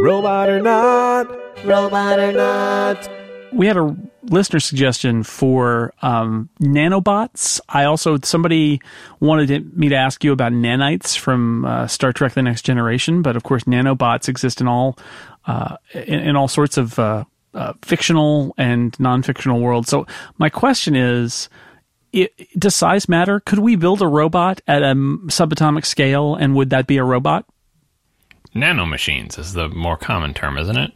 Robot or not, robot or not. We had a listener suggestion for um, nanobots. I also somebody wanted me to ask you about nanites from uh, Star Trek: The Next Generation, but of course, nanobots exist in all uh, in, in, all sorts of uh, uh fictional and non-fictional worlds. So my question is. It, does size matter? Could we build a robot at a subatomic scale, and would that be a robot? Nanomachines is the more common term, isn't it?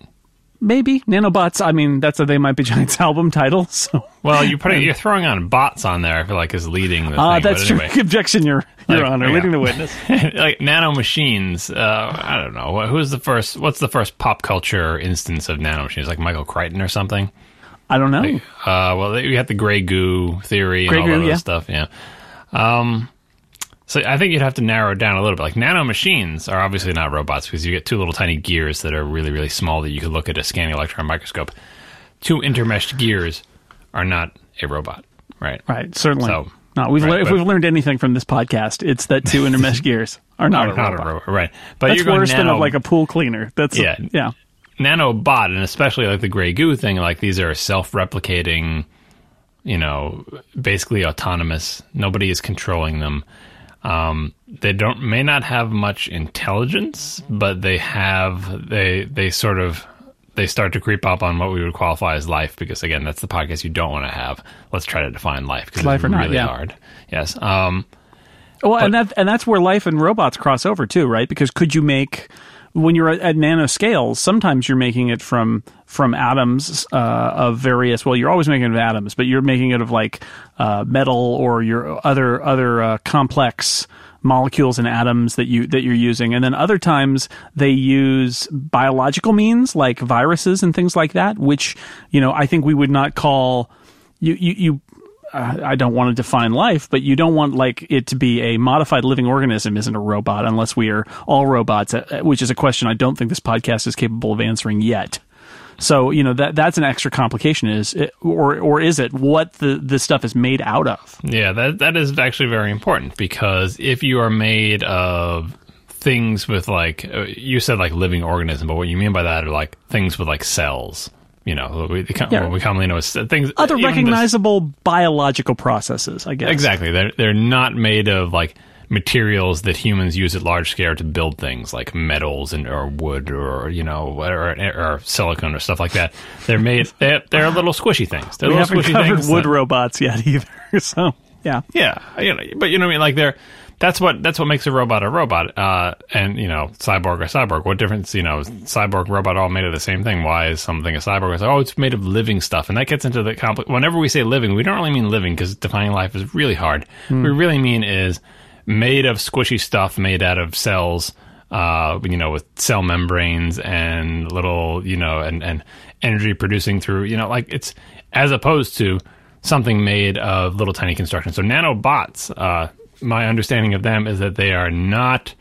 maybe nanobots. I mean, that's a they might be giant's album title. So well, you put it, you're throwing on bots on there. I feel like is leading the. Ah, uh, that's anyway. true. Objection, Your Your like, Honor, yeah. leading the witness. like nanomachines. Uh, I don't know who's the first. What's the first pop culture instance of nanomachines? Like Michael Crichton or something. I don't know. Like, uh, well, you have the gray goo theory and gray all goo, that yeah. stuff. Yeah. Um, so I think you'd have to narrow it down a little bit. Like nano machines are obviously not robots because you get two little tiny gears that are really, really small that you could look at a scanning electron microscope. Two intermeshed gears are not a robot, right? Right, certainly. So, no, we've right, le- if we've learned anything from this podcast, it's that two intermeshed gears are not, a, not robot. a robot. Right, but that's you're worse nano, than a, like a pool cleaner. That's yeah, a, yeah. Nanobot, and especially like the gray goo thing, like these are self-replicating. You know, basically autonomous. Nobody is controlling them. Um, they don't may not have much intelligence, but they have they they sort of they start to creep up on what we would qualify as life because again that's the podcast you don't want to have. Let's try to define life because life it's or really not, yeah. hard. Yes. Um, well, but, and that and that's where life and robots cross over too, right? Because could you make when you're at, nanoscales, sometimes you're making it from from atoms uh, of various. Well, you're always making it of atoms, but you're making it of like uh, metal or your other other uh, complex molecules and atoms that you that you're using and then other times they use biological means like viruses and things like that which you know I think we would not call you you, you uh, I don't want to define life, but you don't want like it to be a modified living organism isn't a robot unless we are all robots, uh, which is a question I don't think this podcast is capable of answering yet. So you know that that's an extra complication is it, or or is it what the the stuff is made out of? Yeah, that that is actually very important because if you are made of things with like uh, you said like living organism, but what you mean by that are like things with like cells you know, we, yeah. we commonly know as things. Other recognizable this, biological processes, I guess. Exactly. They're, they're not made of like materials that humans use at large scale to build things like metals and or wood or you know or, or silicon or stuff like that. They're made. They're, they're little squishy things. They're we little haven't squishy covered things wood that, robots yet either. So yeah, yeah. You know, but you know what I mean. Like they're that's what that's what makes a robot a robot. Uh, and you know, cyborg or cyborg. What difference? You know, cyborg robot all made of the same thing. Why is something a cyborg? It's like, oh, it's made of living stuff, and that gets into the complex. Whenever we say living, we don't really mean living because defining life is really hard. Mm. What we really mean is made of squishy stuff, made out of cells. Uh, you know, with cell membranes and little, you know, and and energy producing through, you know, like it's as opposed to something made of little tiny construction. So nanobots, uh, my understanding of them is that they are not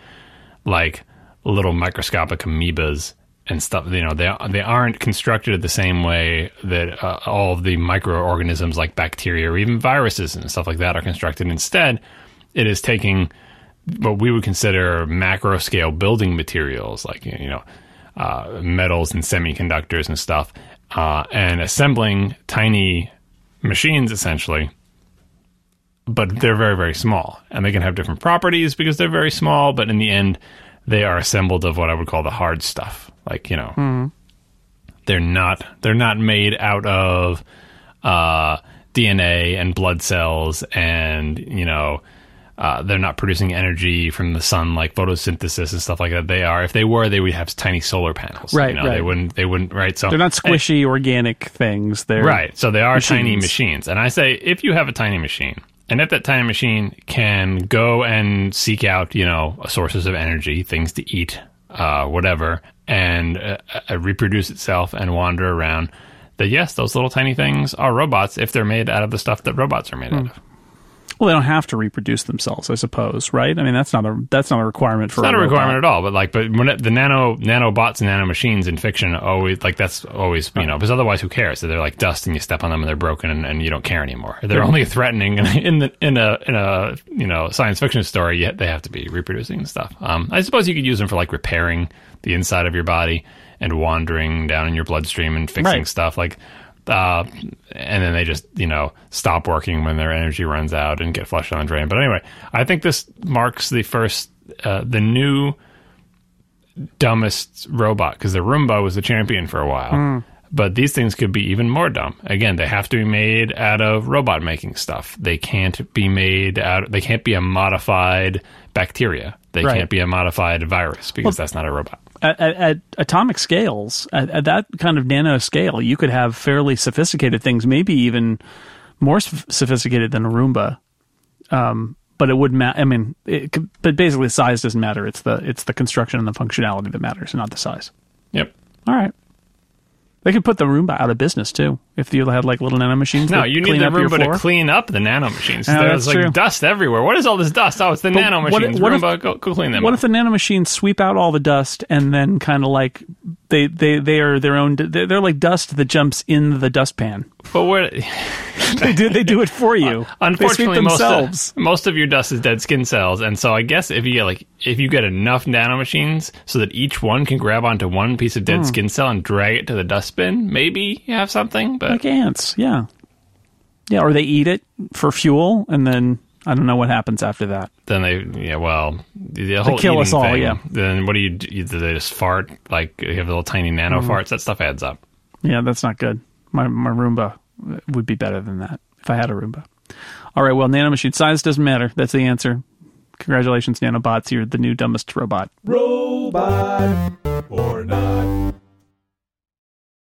like little microscopic amoebas and stuff. You know, they they aren't constructed the same way that uh, all the microorganisms like bacteria or even viruses and stuff like that are constructed. Instead, it is taking what we would consider macro scale building materials, like you know, uh, metals and semiconductors and stuff, uh, and assembling tiny machines essentially but they're very very small and they can have different properties because they're very small but in the end they are assembled of what i would call the hard stuff like you know mm-hmm. they're not they're not made out of uh, dna and blood cells and you know uh, they're not producing energy from the sun like photosynthesis and stuff like that. They are. If they were, they would have tiny solar panels. Right. You know, right. They wouldn't. They wouldn't. Right. So they're not squishy and, organic things. They're right. So they are machines. tiny machines. And I say, if you have a tiny machine, and if that tiny machine can go and seek out, you know, sources of energy, things to eat, uh, whatever, and uh, uh, reproduce itself and wander around, that yes, those little tiny things are robots if they're made out of the stuff that robots are made out of. Well, they don't have to reproduce themselves, I suppose, right? I mean, that's not a that's not a requirement for. It's not a, a requirement at all, but like, but when it, the nano nanobots and nano machines in fiction always like that's always you know because otherwise who cares? So they're like dust and you step on them and they're broken and, and you don't care anymore. They're only threatening in the in a in a you know science fiction story. Yet they have to be reproducing and stuff. Um, I suppose you could use them for like repairing the inside of your body and wandering down in your bloodstream and fixing Right. stuff like. Uh, and then they just you know stop working when their energy runs out and get flushed down the drain. But anyway, I think this marks the first, uh, the new dumbest robot because the Roomba was the champion for a while. But these things could be even more dumb. Again, they have to be made out of robot making stuff. They can't be made out. They can't be a modified bacteria. They Right. can't be a modified virus because that's not a robot. At, at, at atomic scales, at, at that kind of nano scale, you could have fairly sophisticated things, maybe even more sophisticated than a Roomba. Um, but it would matter. I mean, it, could- but basically, size doesn't matter. It's the it's the construction and the functionality that matters, not the size. Yep. All right. They could put the Roomba out of business too if you had like little nano machines. No, you need the Roomba to clean up the nano machines. Yeah, There's like true. dust everywhere. What is all this dust? Oh, it's the nano what- machines. what if- Roomba, go, go clean them What up. if the nano machines sweep out all the dust and then kind of like they they they are their own? They're like dust that jumps in the dustpan. But where, They do they do it for you. Unfortunately, they most themselves. of, most of your dust is dead skin cells, and so I guess if you get like if you get enough nano machines so that each one can grab onto one piece of dead Hmm. skin cell and drag it to the dustbin, maybe you have something. But like ants. Yeah, yeah. Or they eat it for fuel, and then I don't know what happens after that. then they, yeah, well, the whole kill us all, thing, yeah. Then what do you do? Do they just fart? Like you have little tiny nano Hmm. farts. That stuff adds up. Yeah, that's not good. My my Roomba would be better than that if I had a Roomba. All right, well, nanomachine size doesn't matter. That's the answer. Congratulations, nanobots. You're the new dumbest robot. Robot or not.